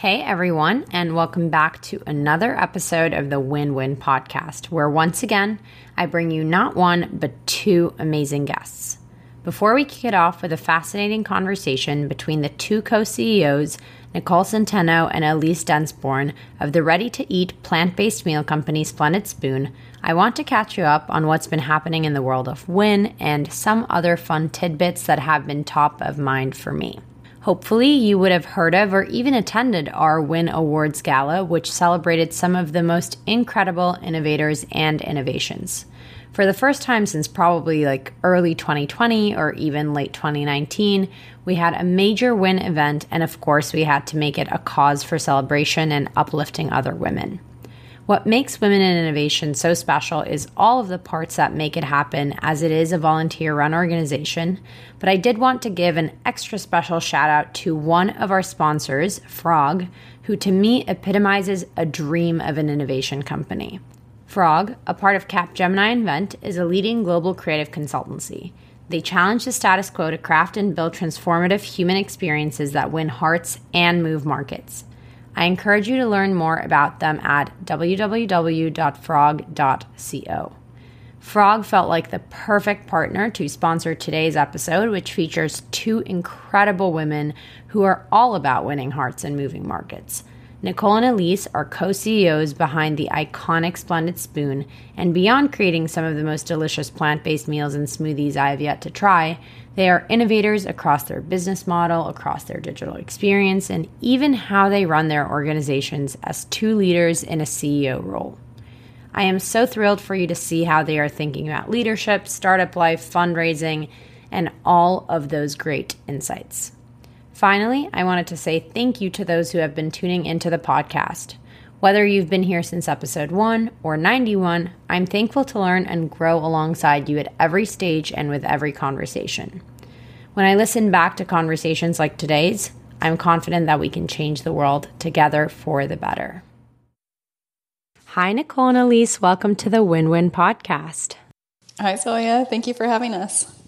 Hey everyone, and welcome back to another episode of the Win Win podcast, where once again I bring you not one but two amazing guests. Before we kick it off with a fascinating conversation between the two co CEOs, Nicole Centeno and Elise Densborn of the ready to eat plant based meal company Splendid Spoon, I want to catch you up on what's been happening in the world of Win and some other fun tidbits that have been top of mind for me. Hopefully, you would have heard of or even attended our Win Awards Gala, which celebrated some of the most incredible innovators and innovations. For the first time since probably like early 2020 or even late 2019, we had a major Win event, and of course, we had to make it a cause for celebration and uplifting other women. What makes Women in Innovation so special is all of the parts that make it happen, as it is a volunteer run organization. But I did want to give an extra special shout out to one of our sponsors, Frog, who to me epitomizes a dream of an innovation company. Frog, a part of Capgemini Invent, is a leading global creative consultancy. They challenge the status quo to craft and build transformative human experiences that win hearts and move markets. I encourage you to learn more about them at www.frog.co. Frog felt like the perfect partner to sponsor today's episode, which features two incredible women who are all about winning hearts and moving markets. Nicole and Elise are co CEOs behind the iconic Splendid Spoon, and beyond creating some of the most delicious plant based meals and smoothies I have yet to try, they are innovators across their business model, across their digital experience, and even how they run their organizations as two leaders in a CEO role. I am so thrilled for you to see how they are thinking about leadership, startup life, fundraising, and all of those great insights. Finally, I wanted to say thank you to those who have been tuning into the podcast. Whether you've been here since episode 1 or 91, I'm thankful to learn and grow alongside you at every stage and with every conversation. When I listen back to conversations like today's, I'm confident that we can change the world together for the better. Hi, Nicole and Elise. Welcome to the Win Win podcast. Hi, Zoya. Thank you for having us.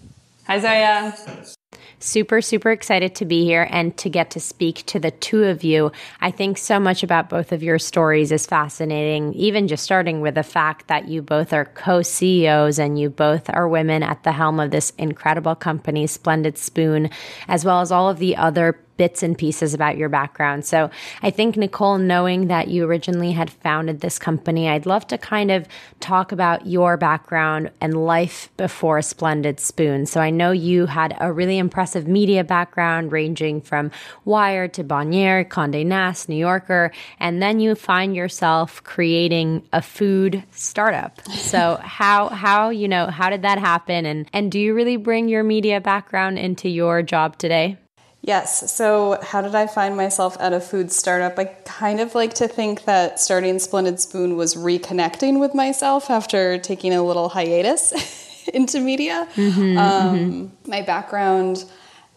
Hi, Zoya. Super, super excited to be here and to get to speak to the two of you. I think so much about both of your stories is fascinating, even just starting with the fact that you both are co CEOs and you both are women at the helm of this incredible company, Splendid Spoon, as well as all of the other bits and pieces about your background. So I think, Nicole, knowing that you originally had founded this company, I'd love to kind of talk about your background and life before Splendid Spoon. So I know you had a really impressive media background ranging from Wired to Bonnier, Condé Nast, New Yorker, and then you find yourself creating a food startup. So how, how, you know, how did that happen? And, and do you really bring your media background into your job today? Yes. So, how did I find myself at a food startup? I kind of like to think that starting Splendid Spoon was reconnecting with myself after taking a little hiatus into media. Mm-hmm, um, mm-hmm. My background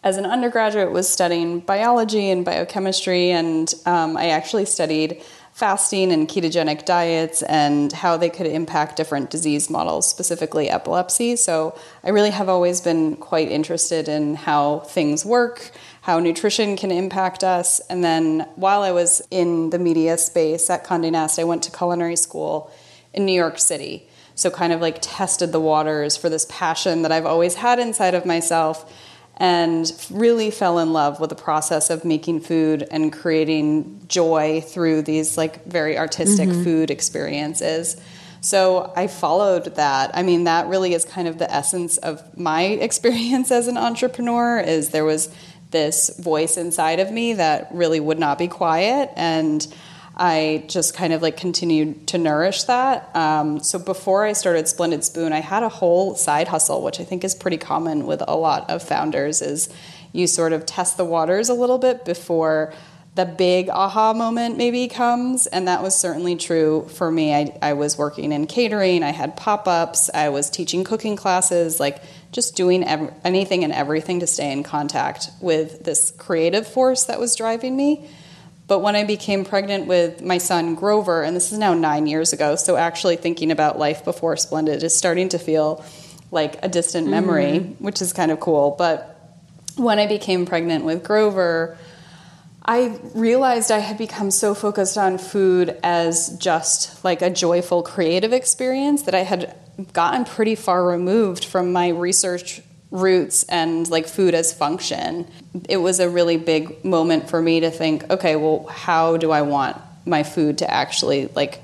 as an undergraduate was studying biology and biochemistry, and um, I actually studied fasting and ketogenic diets and how they could impact different disease models, specifically epilepsy. So, I really have always been quite interested in how things work how nutrition can impact us. And then while I was in the media space at Condé Nast, I went to culinary school in New York City. So, kind of like tested the waters for this passion that I've always had inside of myself and really fell in love with the process of making food and creating joy through these like very artistic mm-hmm. food experiences. So I followed that. I mean, that really is kind of the essence of my experience as an entrepreneur is there was this voice inside of me that really would not be quiet and I just kind of like continued to nourish that. Um, so before I started Splendid Spoon, I had a whole side hustle, which I think is pretty common with a lot of founders. Is you sort of test the waters a little bit before the big aha moment maybe comes. And that was certainly true for me. I, I was working in catering, I had pop ups, I was teaching cooking classes, like just doing ev- anything and everything to stay in contact with this creative force that was driving me. But when I became pregnant with my son Grover, and this is now nine years ago, so actually thinking about life before Splendid is starting to feel like a distant memory, mm-hmm. which is kind of cool. But when I became pregnant with Grover, I realized I had become so focused on food as just like a joyful creative experience that I had gotten pretty far removed from my research roots and like food as function. It was a really big moment for me to think, okay, well, how do I want my food to actually like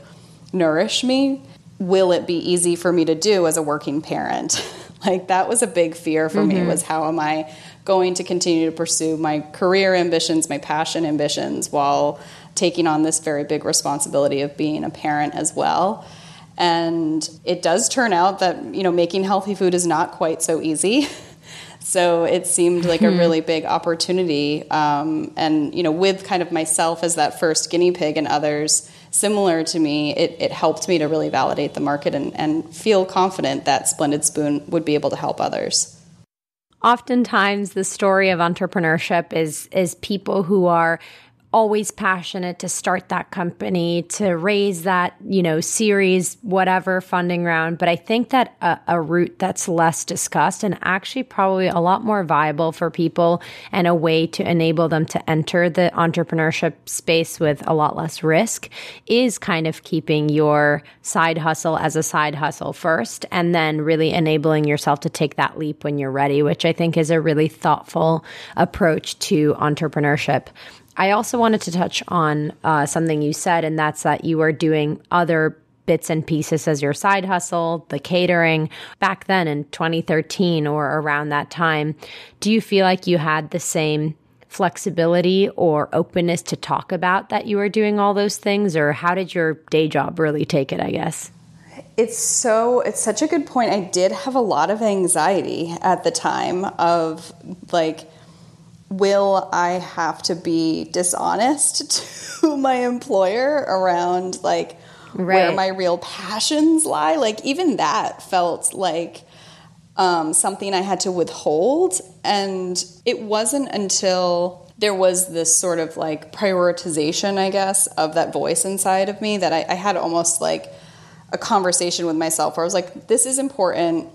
nourish me? Will it be easy for me to do as a working parent? like that was a big fear for mm-hmm. me was how am I going to continue to pursue my career ambitions, my passion ambitions, while taking on this very big responsibility of being a parent as well. And it does turn out that, you know, making healthy food is not quite so easy. so it seemed like a hmm. really big opportunity. Um, and, you know, with kind of myself as that first guinea pig and others similar to me, it, it helped me to really validate the market and, and feel confident that Splendid Spoon would be able to help others oftentimes the story of entrepreneurship is is people who are always passionate to start that company, to raise that, you know, series, whatever funding round. But I think that a, a, route that's less discussed and actually probably a lot more viable for people and a way to enable them to enter the entrepreneurship space with a lot less risk is kind of keeping your side hustle as a side hustle first and then really enabling yourself to take that leap when you're ready, which I think is a really thoughtful approach to entrepreneurship. I also wanted to touch on uh, something you said, and that's that you were doing other bits and pieces as your side hustle, the catering back then in 2013 or around that time. Do you feel like you had the same flexibility or openness to talk about that you were doing all those things, or how did your day job really take it? I guess. It's so it's such a good point. I did have a lot of anxiety at the time of like will I have to be dishonest to my employer around like right. where my real passions lie? Like even that felt like um, something I had to withhold, and it wasn't until there was this sort of like prioritization, I guess, of that voice inside of me that I, I had almost like a conversation with myself where I was like, this is important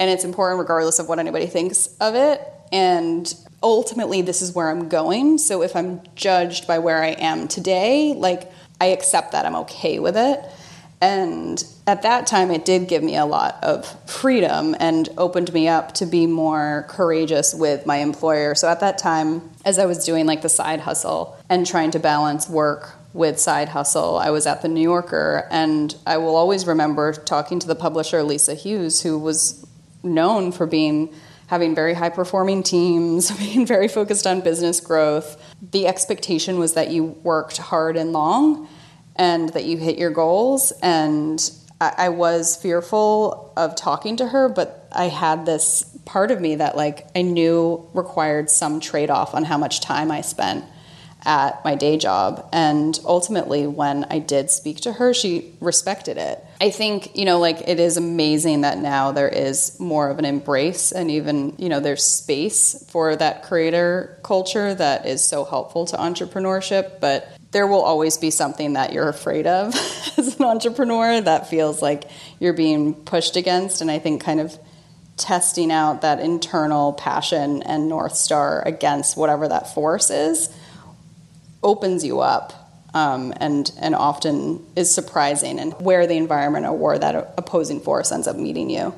and it's important regardless of what anybody thinks of it. And ultimately this is where I'm going. So if I'm judged by where I am today, like I accept that I'm okay with it. And at that time, it did give me a lot of freedom and opened me up to be more courageous with my employer. So at that time, as I was doing like the side hustle and trying to balance work with side hustle, I was at the New Yorker. And I will always remember talking to the publisher, Lisa Hughes, who was known for being having very high performing teams, being very focused on business growth. The expectation was that you worked hard and long and that you hit your goals. And I, I was fearful of talking to her, but I had this part of me that like I knew required some trade off on how much time I spent at my day job. And ultimately, when I did speak to her, she respected it. I think, you know, like it is amazing that now there is more of an embrace and even, you know, there's space for that creator culture that is so helpful to entrepreneurship. But there will always be something that you're afraid of as an entrepreneur that feels like you're being pushed against. And I think kind of testing out that internal passion and North Star against whatever that force is opens you up um, and and often is surprising and where the environment or where that opposing force ends up meeting you.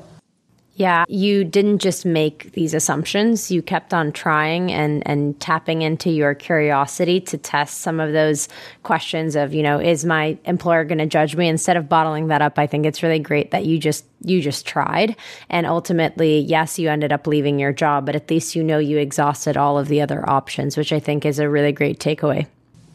Yeah, you didn't just make these assumptions. You kept on trying and and tapping into your curiosity to test some of those questions of, you know, is my employer going to judge me instead of bottling that up? I think it's really great that you just you just tried and ultimately, yes, you ended up leaving your job, but at least you know you exhausted all of the other options, which I think is a really great takeaway.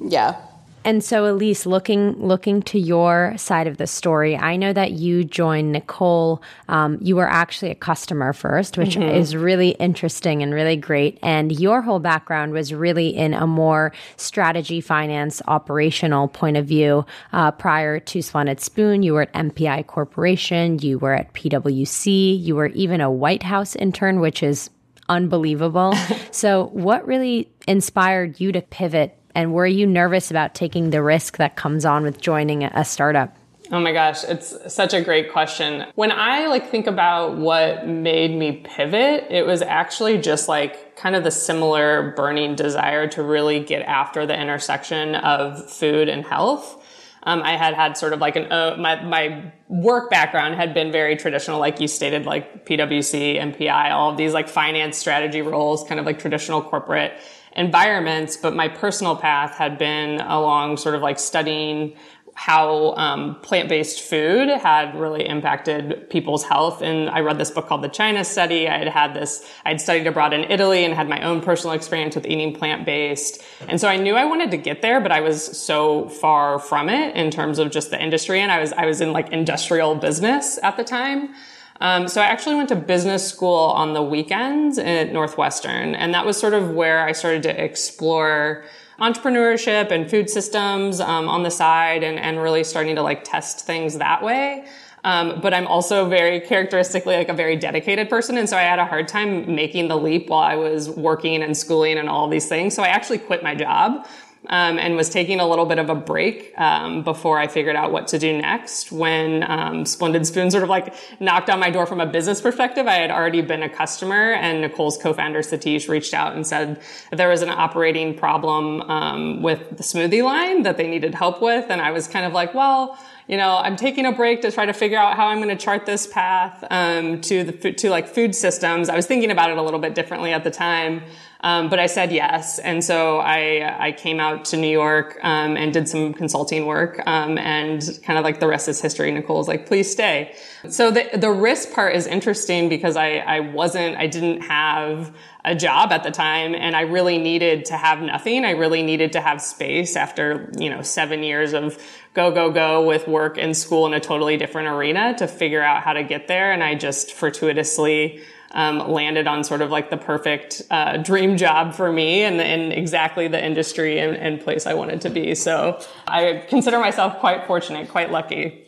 Yeah. And so, Elise, looking looking to your side of the story, I know that you joined Nicole. Um, you were actually a customer first, which mm-hmm. is really interesting and really great. And your whole background was really in a more strategy, finance, operational point of view. Uh, prior to Splendid Spoon, you were at MPI Corporation, you were at PwC, you were even a White House intern, which is unbelievable. so, what really inspired you to pivot and were you nervous about taking the risk that comes on with joining a startup? Oh my gosh, it's such a great question. When I like think about what made me pivot, it was actually just like kind of the similar burning desire to really get after the intersection of food and health. Um, I had had sort of like an uh, my my work background had been very traditional, like you stated, like PwC, MPI, all of these like finance strategy roles, kind of like traditional corporate environments, but my personal path had been along sort of like studying how um, plant-based food had really impacted people's health. And I read this book called The China Study. I had had this, I had studied abroad in Italy and had my own personal experience with eating plant-based. And so I knew I wanted to get there, but I was so far from it in terms of just the industry. And I was, I was in like industrial business at the time. Um, so I actually went to business school on the weekends at Northwestern, and that was sort of where I started to explore entrepreneurship and food systems um, on the side, and, and really starting to like test things that way. Um, but I'm also very characteristically like a very dedicated person. And so I had a hard time making the leap while I was working and schooling and all these things. So I actually quit my job um, and was taking a little bit of a break um, before I figured out what to do next. When um, Splendid Spoon sort of like knocked on my door from a business perspective, I had already been a customer, and Nicole's co-founder Satish reached out and said there was an operating problem um, with the smoothie line that they needed help with, and I was kind of like, well you know, I'm taking a break to try to figure out how I'm going to chart this path um, to the to like food systems. I was thinking about it a little bit differently at the time, um, but I said yes, and so I I came out to New York um, and did some consulting work, um, and kind of like the rest is history. Nicole's like, please stay. So the the risk part is interesting because I I wasn't I didn't have a job at the time and I really needed to have nothing. I really needed to have space after, you know, seven years of go, go, go with work and school in a totally different arena to figure out how to get there. And I just fortuitously um, landed on sort of like the perfect uh, dream job for me and in exactly the industry and, and place I wanted to be. So I consider myself quite fortunate, quite lucky.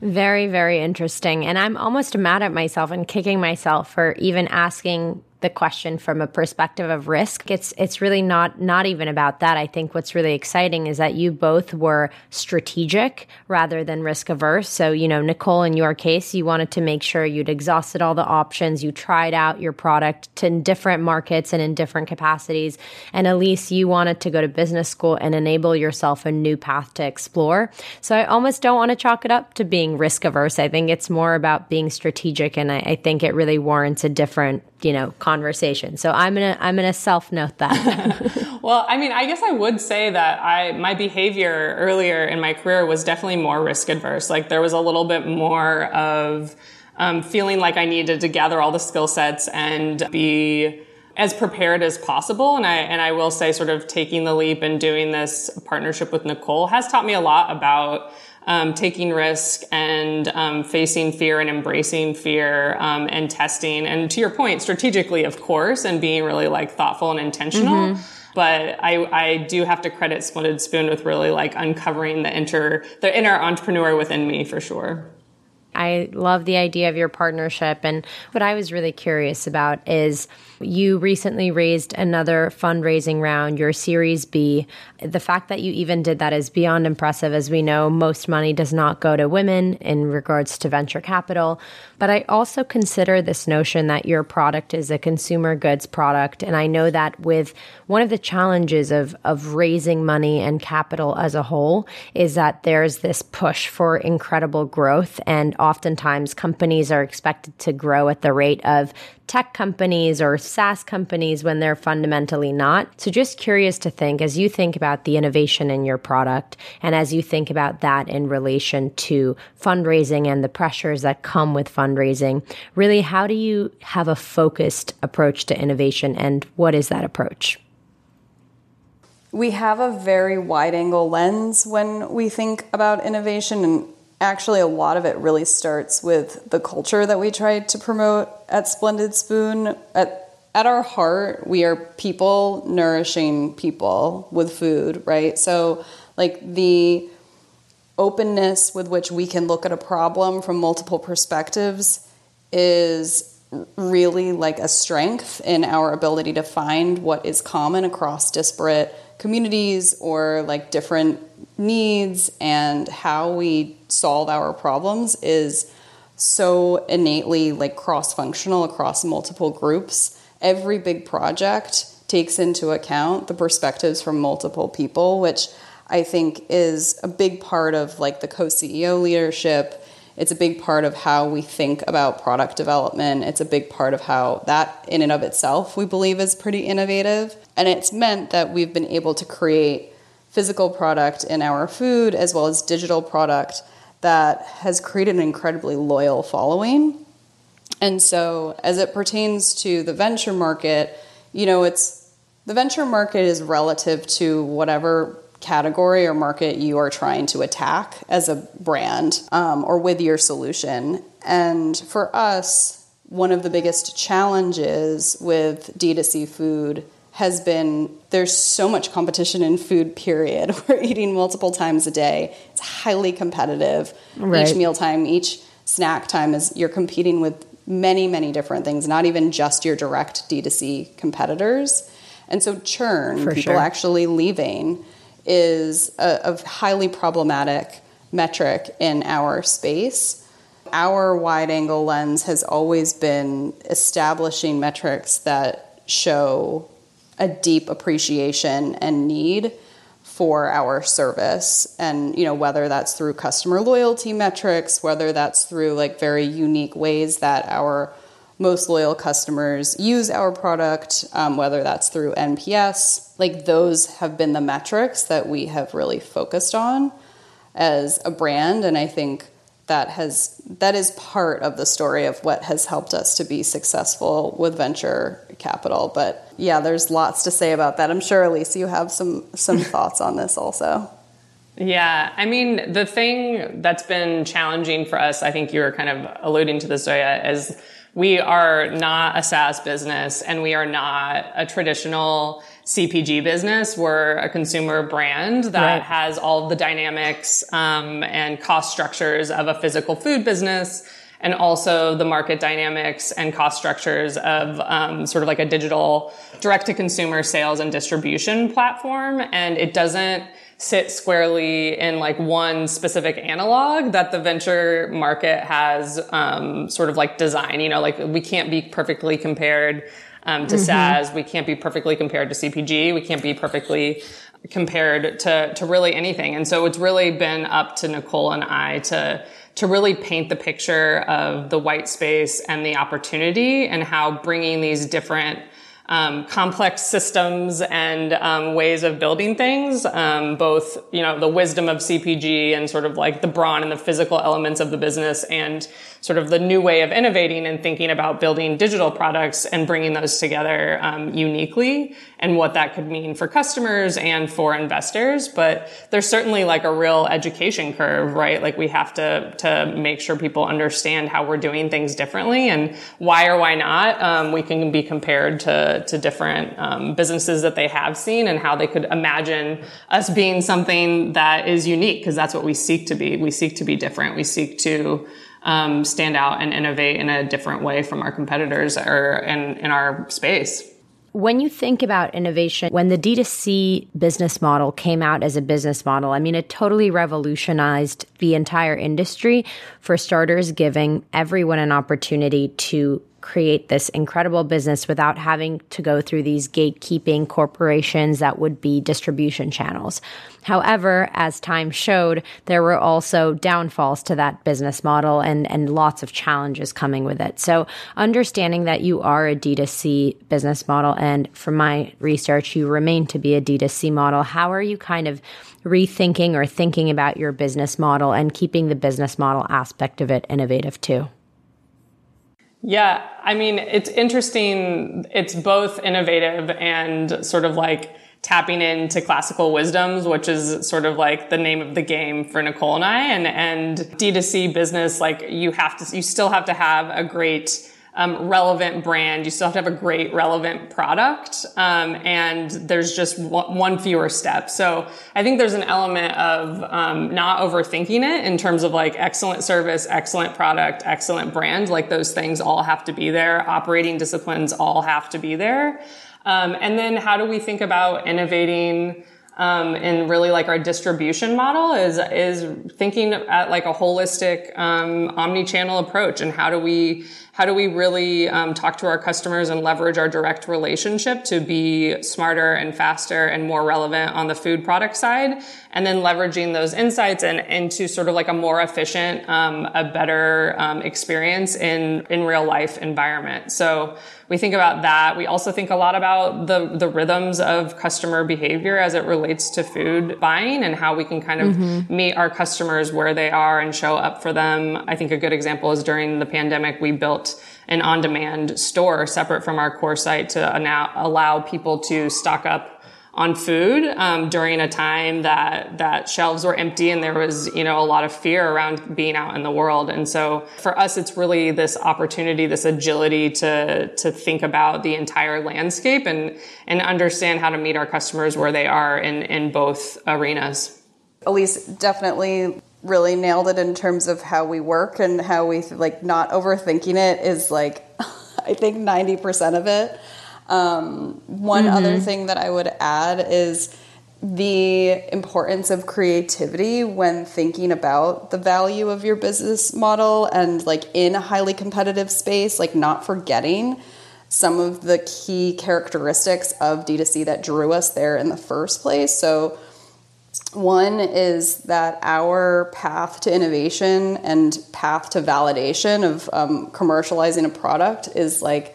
Very, very interesting. And I'm almost mad at myself and kicking myself for even asking the question from a perspective of risk. It's it's really not not even about that. I think what's really exciting is that you both were strategic rather than risk averse. So, you know, Nicole in your case, you wanted to make sure you'd exhausted all the options, you tried out your product to different markets and in different capacities. And Elise, you wanted to go to business school and enable yourself a new path to explore. So I almost don't want to chalk it up to being risk averse. I think it's more about being strategic and I, I think it really warrants a different you know conversation. So i'm gonna i'm gonna self note that. Well i mean i guess i would say that i my behavior earlier in my career was definitely more risk adverse like there was a little bit more of um, feeling like i needed to gather all the skill sets and be as prepared as possible. And i and i will say sort of taking the leap and doing this partnership with nicole has taught me a lot about um, taking risk and um, facing fear and embracing fear um, and testing. And to your point, strategically, of course, and being really like thoughtful and intentional. Mm-hmm. But I, I do have to credit Splendid Spoon with really like uncovering the inner, the inner entrepreneur within me for sure. I love the idea of your partnership. And what I was really curious about is you recently raised another fundraising round, your Series B. The fact that you even did that is beyond impressive. As we know, most money does not go to women in regards to venture capital. But I also consider this notion that your product is a consumer goods product. And I know that with one of the challenges of, of raising money and capital as a whole is that there's this push for incredible growth. And oftentimes companies are expected to grow at the rate of tech companies or SaaS companies when they're fundamentally not. So just curious to think as you think about the innovation in your product and as you think about that in relation to fundraising and the pressures that come with fundraising, really how do you have a focused approach to innovation and what is that approach? we have a very wide angle lens when we think about innovation and actually a lot of it really starts with the culture that we try to promote at Splendid Spoon. At at our heart, we are people nourishing people with food, right? So like the openness with which we can look at a problem from multiple perspectives is really like a strength in our ability to find what is common across disparate communities or like different needs and how we solve our problems is so innately like cross functional across multiple groups. Every big project takes into account the perspectives from multiple people, which I think is a big part of like the co-CEO leadership. It's a big part of how we think about product development. It's a big part of how that in and of itself we believe is pretty innovative. And it's meant that we've been able to create physical product in our food as well as digital product that has created an incredibly loyal following. And so, as it pertains to the venture market, you know, it's the venture market is relative to whatever category or market you are trying to attack as a brand um, or with your solution. And for us, one of the biggest challenges with D2C food has been there's so much competition in food period. We're eating multiple times a day. It's highly competitive. Right. each meal time each snack time is you're competing with many many different things not even just your direct d2c competitors. And so churn For people sure. actually leaving is a, a highly problematic metric in our space. Our wide angle lens has always been establishing metrics that show a deep appreciation and need for our service and you know whether that's through customer loyalty metrics whether that's through like very unique ways that our most loyal customers use our product um, whether that's through nps like those have been the metrics that we have really focused on as a brand and i think that has that is part of the story of what has helped us to be successful with venture capital. But yeah, there's lots to say about that. I'm sure Elise, you have some some thoughts on this also. Yeah, I mean, the thing that's been challenging for us, I think you were kind of alluding to this, Zoya, is we are not a SaaS business and we are not a traditional CPG business. We're a consumer brand that right. has all the dynamics um, and cost structures of a physical food business and also the market dynamics and cost structures of um, sort of like a digital direct to consumer sales and distribution platform. And it doesn't sit squarely in like one specific analog that the venture market has um, sort of like design. You know, like we can't be perfectly compared um, to mm-hmm. SaaS. We can't be perfectly compared to CPG. We can't be perfectly compared to, to really anything. And so it's really been up to Nicole and I to, to really paint the picture of the white space and the opportunity and how bringing these different um, complex systems and um, ways of building things, um, both you know the wisdom of CPG and sort of like the brawn and the physical elements of the business, and sort of the new way of innovating and thinking about building digital products and bringing those together um, uniquely and what that could mean for customers and for investors. But there's certainly like a real education curve, right? Like we have to to make sure people understand how we're doing things differently and why or why not um, we can be compared to to different um, businesses that they have seen and how they could imagine us being something that is unique because that's what we seek to be. We seek to be different. We seek to um, stand out and innovate in a different way from our competitors or in, in our space. When you think about innovation, when the D2C business model came out as a business model, I mean, it totally revolutionized the entire industry. For starters, giving everyone an opportunity to create this incredible business without having to go through these gatekeeping corporations that would be distribution channels. However, as time showed, there were also downfalls to that business model and, and lots of challenges coming with it. So understanding that you are a D2C business model and from my research, you remain to be a D2C model, how are you kind of rethinking or thinking about your business model and keeping the business model aspect of it innovative too? Yeah, I mean, it's interesting. It's both innovative and sort of like tapping into classical wisdoms, which is sort of like the name of the game for Nicole and I. And, and D2C business, like you have to, you still have to have a great, um, relevant brand. You still have to have a great relevant product. Um, and there's just one fewer step. So I think there's an element of, um, not overthinking it in terms of like excellent service, excellent product, excellent brand. Like those things all have to be there. Operating disciplines all have to be there. Um, and then how do we think about innovating um, and really like our distribution model is is thinking at like a holistic um, omni-channel approach and how do we how do we really um, talk to our customers and leverage our direct relationship to be smarter and faster and more relevant on the food product side and then leveraging those insights and into sort of like a more efficient um, a better um, experience in in real life environment so we think about that. We also think a lot about the, the rhythms of customer behavior as it relates to food buying and how we can kind of mm-hmm. meet our customers where they are and show up for them. I think a good example is during the pandemic, we built an on-demand store separate from our core site to now allow people to stock up on food um, during a time that that shelves were empty and there was you know a lot of fear around being out in the world. And so for us it's really this opportunity this agility to to think about the entire landscape and and understand how to meet our customers where they are in in both arenas. Elise definitely really nailed it in terms of how we work and how we like not overthinking it is like i think 90% of it um, one mm-hmm. other thing that I would add is the importance of creativity when thinking about the value of your business model and like in a highly competitive space, like not forgetting some of the key characteristics of D2C that drew us there in the first place. So, one is that our path to innovation and path to validation of um, commercializing a product is like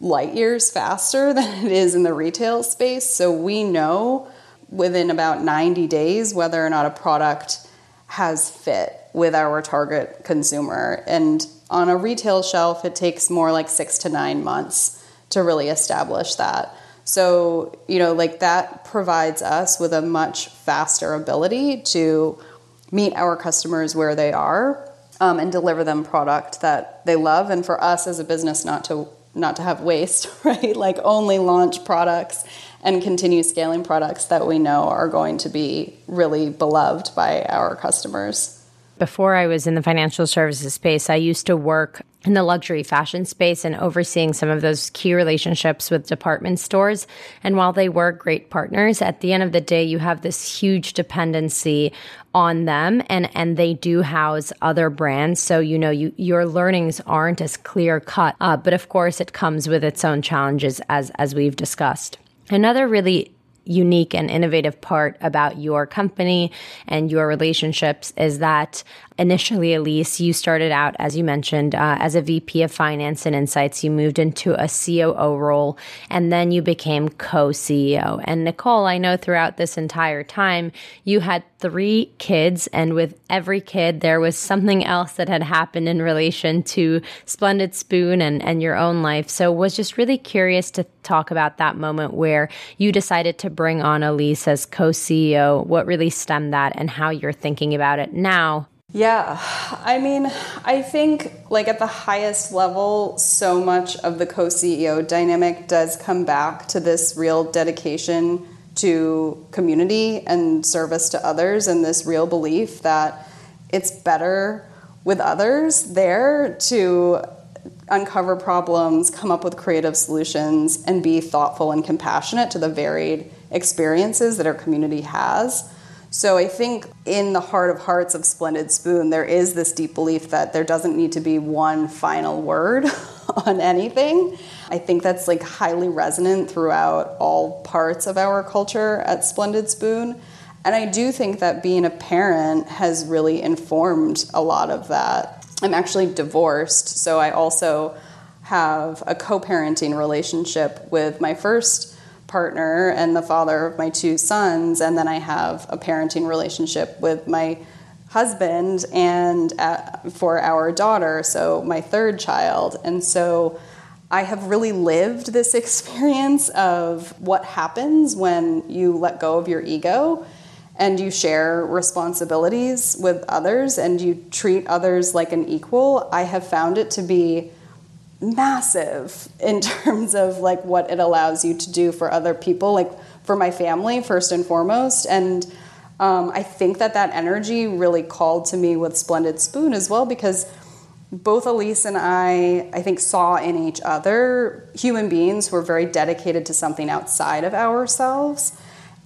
light years faster than it is in the retail space. So we know within about 90 days whether or not a product has fit with our target consumer. And on a retail shelf, it takes more like six to nine months to really establish that. So, you know, like that provides us with a much faster ability to meet our customers where they are um, and deliver them product that they love. And for us as a business, not to not to have waste, right? Like only launch products and continue scaling products that we know are going to be really beloved by our customers. Before I was in the financial services space, I used to work in the luxury fashion space and overseeing some of those key relationships with department stores. And while they were great partners, at the end of the day, you have this huge dependency on them and and they do house other brands so you know you your learnings aren't as clear cut uh, but of course it comes with its own challenges as as we've discussed another really unique and innovative part about your company and your relationships is that initially, Elise, you started out, as you mentioned, uh, as a VP of Finance and Insights. You moved into a COO role, and then you became co CEO. And Nicole, I know throughout this entire time, you had three kids, and with every kid, there was something else that had happened in relation to Splendid Spoon and, and your own life. So, was just really curious to talk about that moment where you decided to bring on Elise as co CEO, what really stemmed that, and how you're thinking about it now yeah, I mean, I think like at the highest level, so much of the co CEO dynamic does come back to this real dedication to community and service to others, and this real belief that it's better with others there to uncover problems, come up with creative solutions, and be thoughtful and compassionate to the varied experiences that our community has. So I think in the heart of hearts of Splendid Spoon, there is this deep belief that there doesn't need to be one final word on anything. I think that's like highly resonant throughout all parts of our culture at Splendid Spoon. And I do think that being a parent has really informed a lot of that. I'm actually divorced, so I also have a co parenting relationship with my first partner and the father of my two sons, and then I have a parenting relationship with my husband and uh, for our daughter, so my third child. And so I have really lived this experience of what happens when you let go of your ego and you share responsibilities with others and you treat others like an equal. I have found it to be massive in terms of like what it allows you to do for other people, like for my family first and foremost. And um, I think that that energy really called to me with Splendid Spoon as well because both Elise and I, I think, saw in each other human beings who are very dedicated to something outside of ourselves.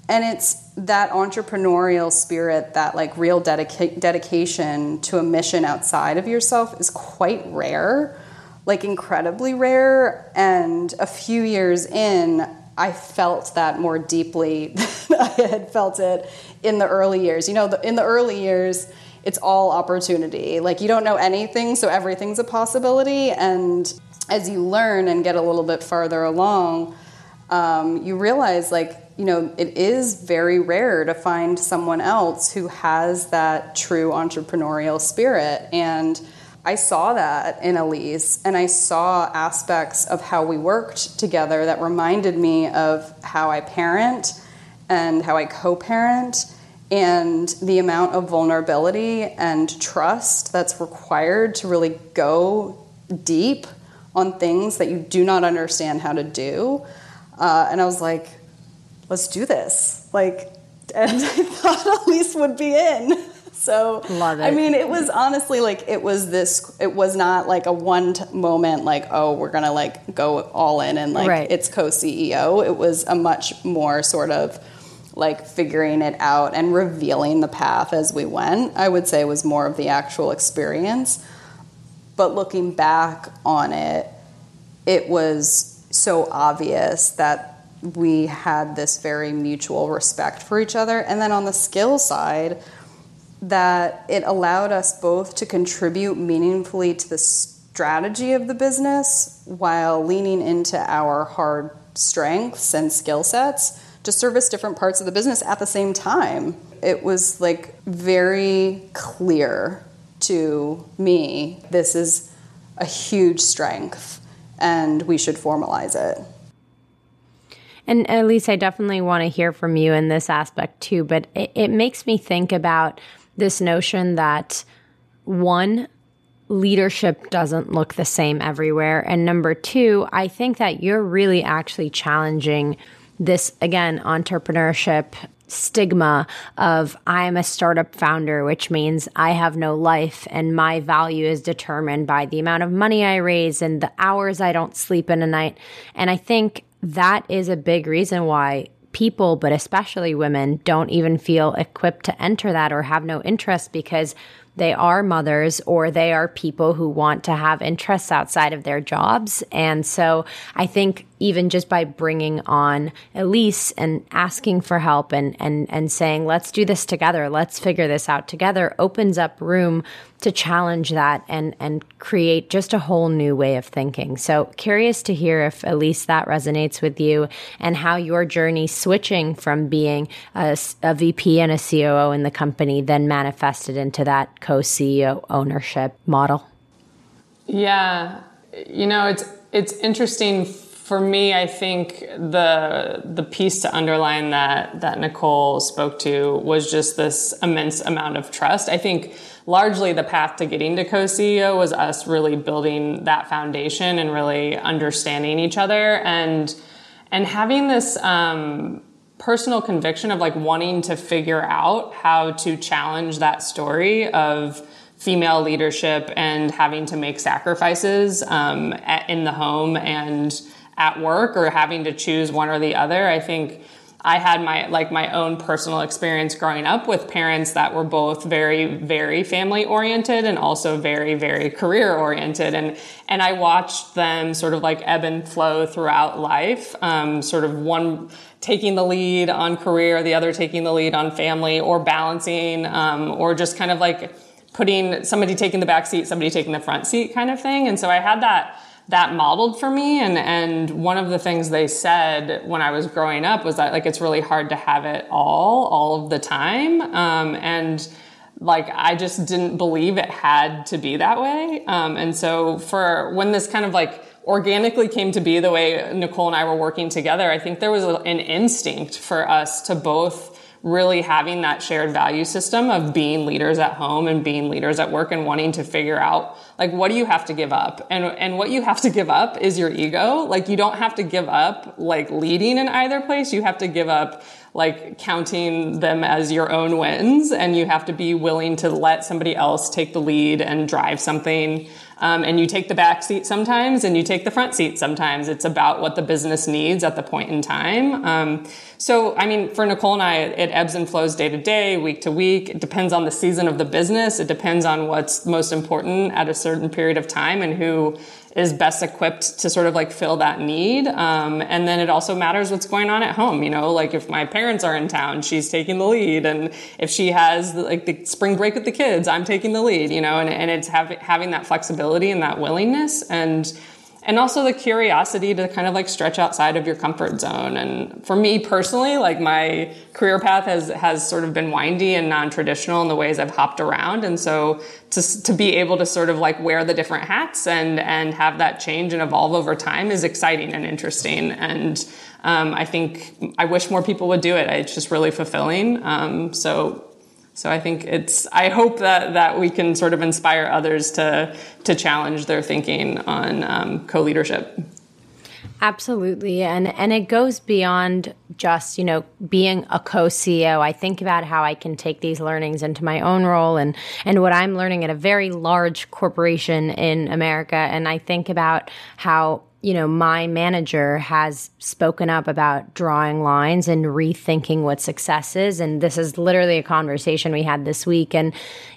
And it's that entrepreneurial spirit, that like real dedica- dedication to a mission outside of yourself is quite rare, like incredibly rare. And a few years in, I felt that more deeply than I had felt it in the early years. You know, the, in the early years, it's all opportunity. Like you don't know anything, so everything's a possibility. And as you learn and get a little bit farther along, um, you realize like you know it is very rare to find someone else who has that true entrepreneurial spirit and i saw that in elise and i saw aspects of how we worked together that reminded me of how i parent and how i co-parent and the amount of vulnerability and trust that's required to really go deep on things that you do not understand how to do. Uh, and I was like, let's do this. Like, and I thought Elise would be in. So, Love it. I mean, it was honestly like it was this. It was not like a one moment like, oh, we're gonna like go all in and like Right. it's co-CEO. It was a much more sort of like figuring it out and revealing the path as we went. I would say was more of the actual experience. But looking back on it, it was so obvious that we had this very mutual respect for each other. And then on the skill side, that it allowed us both to contribute meaningfully to the strategy of the business while leaning into our hard strengths and skill sets to service different parts of the business at the same time. It was like very clear to me this is a huge strength and we should formalize it. And Elise I definitely want to hear from you in this aspect too. But it, it makes me think about this notion that one, leadership doesn't look the same everywhere. And number two, I think that you're really actually challenging this, again, entrepreneurship stigma of I'm a startup founder, which means I have no life and my value is determined by the amount of money I raise and the hours I don't sleep in a night. And I think that is a big reason why people, but especially women, don't even feel equipped to enter that or have no interest because they are mothers or they are people who want to have interests outside of their jobs. And so I think even just by bringing on Elise and asking for help and, and, and saying, let's do this together, let's figure this out together, opens up room to challenge that and, and create just a whole new way of thinking. So curious to hear if Elise that resonates with you and how your journey switching from being a, a VP and a COO in the company then manifested into that co-CEO ownership model. Yeah, you know, it's it's interesting for me. I think the the piece to underline that that Nicole spoke to was just this immense amount of trust. I think largely the path to getting to co-CEO was us really building that foundation and really understanding each other and and having this um, personal conviction of like wanting to figure out how to challenge that story of female leadership and having to make sacrifices um, at, in the home and at work or having to choose one or the other. I think I had my like my own personal experience growing up with parents that were both very very family oriented and also very very career oriented and and I watched them sort of like ebb and flow throughout life um, sort of one taking the lead on career the other taking the lead on family or balancing um, or just kind of like putting somebody taking the back seat somebody taking the front seat kind of thing and so I had that that modeled for me and and one of the things they said when I was growing up was that like it's really hard to have it all all of the time um, and like I just didn't believe it had to be that way um, and so for when this kind of like organically came to be the way Nicole and I were working together. I think there was an instinct for us to both really having that shared value system of being leaders at home and being leaders at work and wanting to figure out like what do you have to give up? And and what you have to give up is your ego. Like you don't have to give up like leading in either place. You have to give up like counting them as your own wins and you have to be willing to let somebody else take the lead and drive something um, and you take the back seat sometimes and you take the front seat sometimes. It's about what the business needs at the point in time. Um, so, I mean, for Nicole and I, it ebbs and flows day to day, week to week. It depends on the season of the business. It depends on what's most important at a certain period of time and who is best equipped to sort of like fill that need. Um, and then it also matters what's going on at home. You know, like if my parents are in town, she's taking the lead. And if she has like the spring break with the kids, I'm taking the lead, you know, and, and it's have, having that flexibility and that willingness. And, and also the curiosity to kind of like stretch outside of your comfort zone. And for me personally, like my career path has has sort of been windy and non-traditional in the ways I've hopped around. And so to to be able to sort of like wear the different hats and and have that change and evolve over time is exciting and interesting. And um, I think I wish more people would do it. It's just really fulfilling. Um, so so I think it's, I hope that, that we can sort of inspire others to, to challenge their thinking on um, co leadership. Absolutely. And and it goes beyond just, you know, being a co-CEO. I think about how I can take these learnings into my own role and and what I'm learning at a very large corporation in America and I think about how you know, my manager has spoken up about drawing lines and rethinking what success is. And this is literally a conversation we had this week. And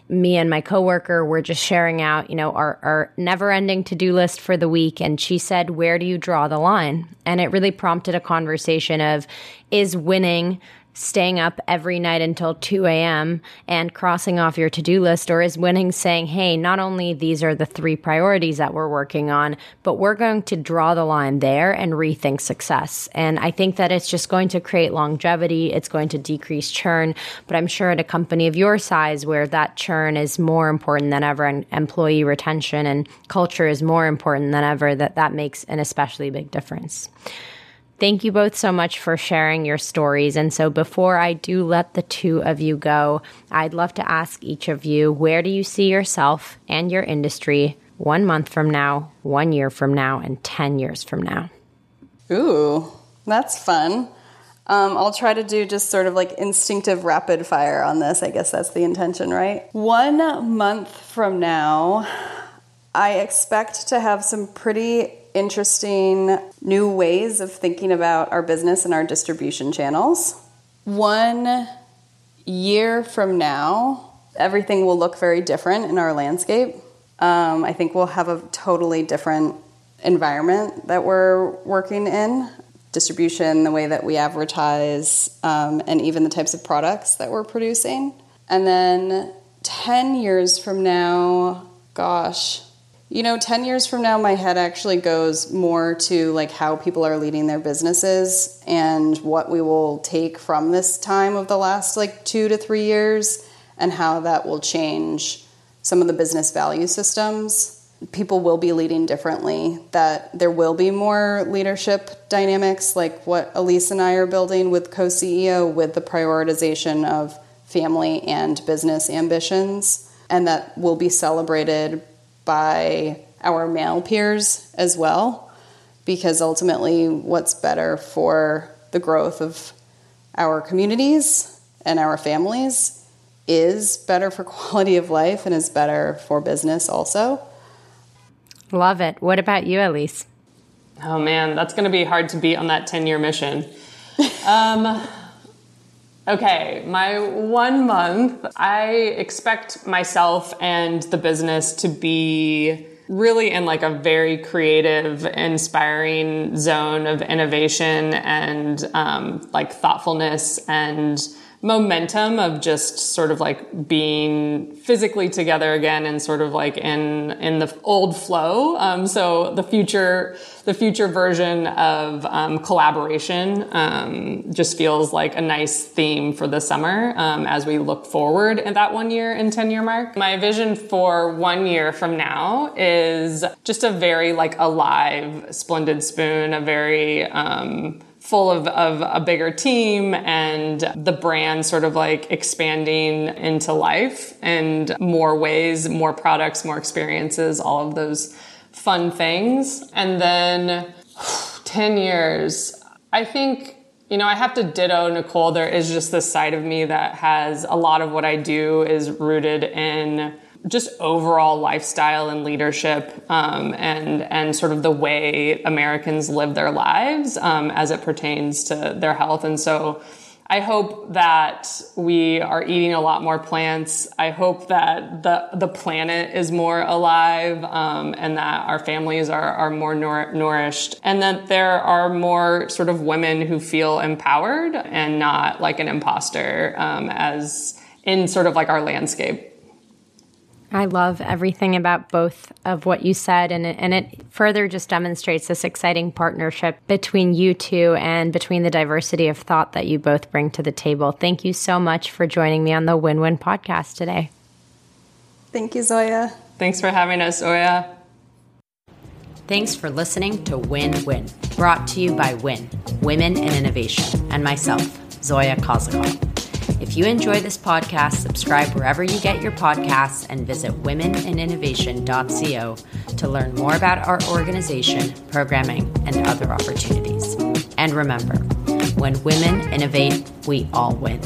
me and my coworker were just sharing out, you know, our, our never ending to do list for the week. And she said, Where do you draw the line? And it really prompted a conversation of, is winning staying up every night until 2 a.m. and crossing off your to do list, or is winning saying, hey, not only these are the three priorities that we're working on, but we're going to draw the line there and rethink success. And I think that it's just going to create longevity, it's going to decrease churn. But I'm sure at a company of your size, where that churn is more important than ever, and employee retention and culture is more important than ever, that that makes an especially big difference. Thank you both so much for sharing your stories. And so, before I do let the two of you go, I'd love to ask each of you where do you see yourself and your industry one month from now, one year from now, and 10 years from now? Ooh, that's fun. Um, I'll try to do just sort of like instinctive rapid fire on this. I guess that's the intention, right? One month from now, I expect to have some pretty interesting new ways of thinking about our business and our distribution channels. One year from now, everything will look very different in our landscape. Um, I think we'll have a totally different environment that we're working in distribution, the way that we advertise, um, and even the types of products that we're producing. And then 10 years from now, gosh, you know, 10 years from now, my head actually goes more to like how people are leading their businesses and what we will take from this time of the last like two to three years and how that will change some of the business value systems. People will be leading differently, that there will be more leadership dynamics like what Elise and I are building with co CEO with the prioritization of family and business ambitions, and that will be celebrated by our male peers as well, because ultimately, what's better for the growth of our communities and our families is better for quality of life and is better for business also. Love it. What about you, Elise? Oh man, that's going to be hard to beat on that 10 year mission. um, Okay, my one month, I expect myself and the business to be really in like a very creative, inspiring zone of innovation and um, like thoughtfulness and momentum of just sort of like being physically together again and sort of like in in the old flow. Um, so the future the future version of um, collaboration um, just feels like a nice theme for the summer um, as we look forward at that one year and 10 year mark. My vision for one year from now is just a very like alive Splendid Spoon, a very um, full of, of a bigger team and the brand sort of like expanding into life and more ways, more products, more experiences, all of those fun things. And then 10 years, I think, you know, I have to ditto Nicole. There is just this side of me that has a lot of what I do is rooted in just overall lifestyle and leadership um, and and sort of the way Americans live their lives um, as it pertains to their health. And so I hope that we are eating a lot more plants. I hope that the the planet is more alive um, and that our families are are more nour- nourished and that there are more sort of women who feel empowered and not like an imposter um, as in sort of like our landscape. I love everything about both of what you said, and it, and it further just demonstrates this exciting partnership between you two and between the diversity of thought that you both bring to the table. Thank you so much for joining me on the Win Win podcast today. Thank you, Zoya. Thanks for having us, Zoya. Thanks for listening to Win Win, brought to you by Win, Women in Innovation, and myself, Zoya Kozakov. If you enjoy this podcast, subscribe wherever you get your podcasts and visit womeninnovation.co to learn more about our organization, programming, and other opportunities. And remember, when women innovate, we all win.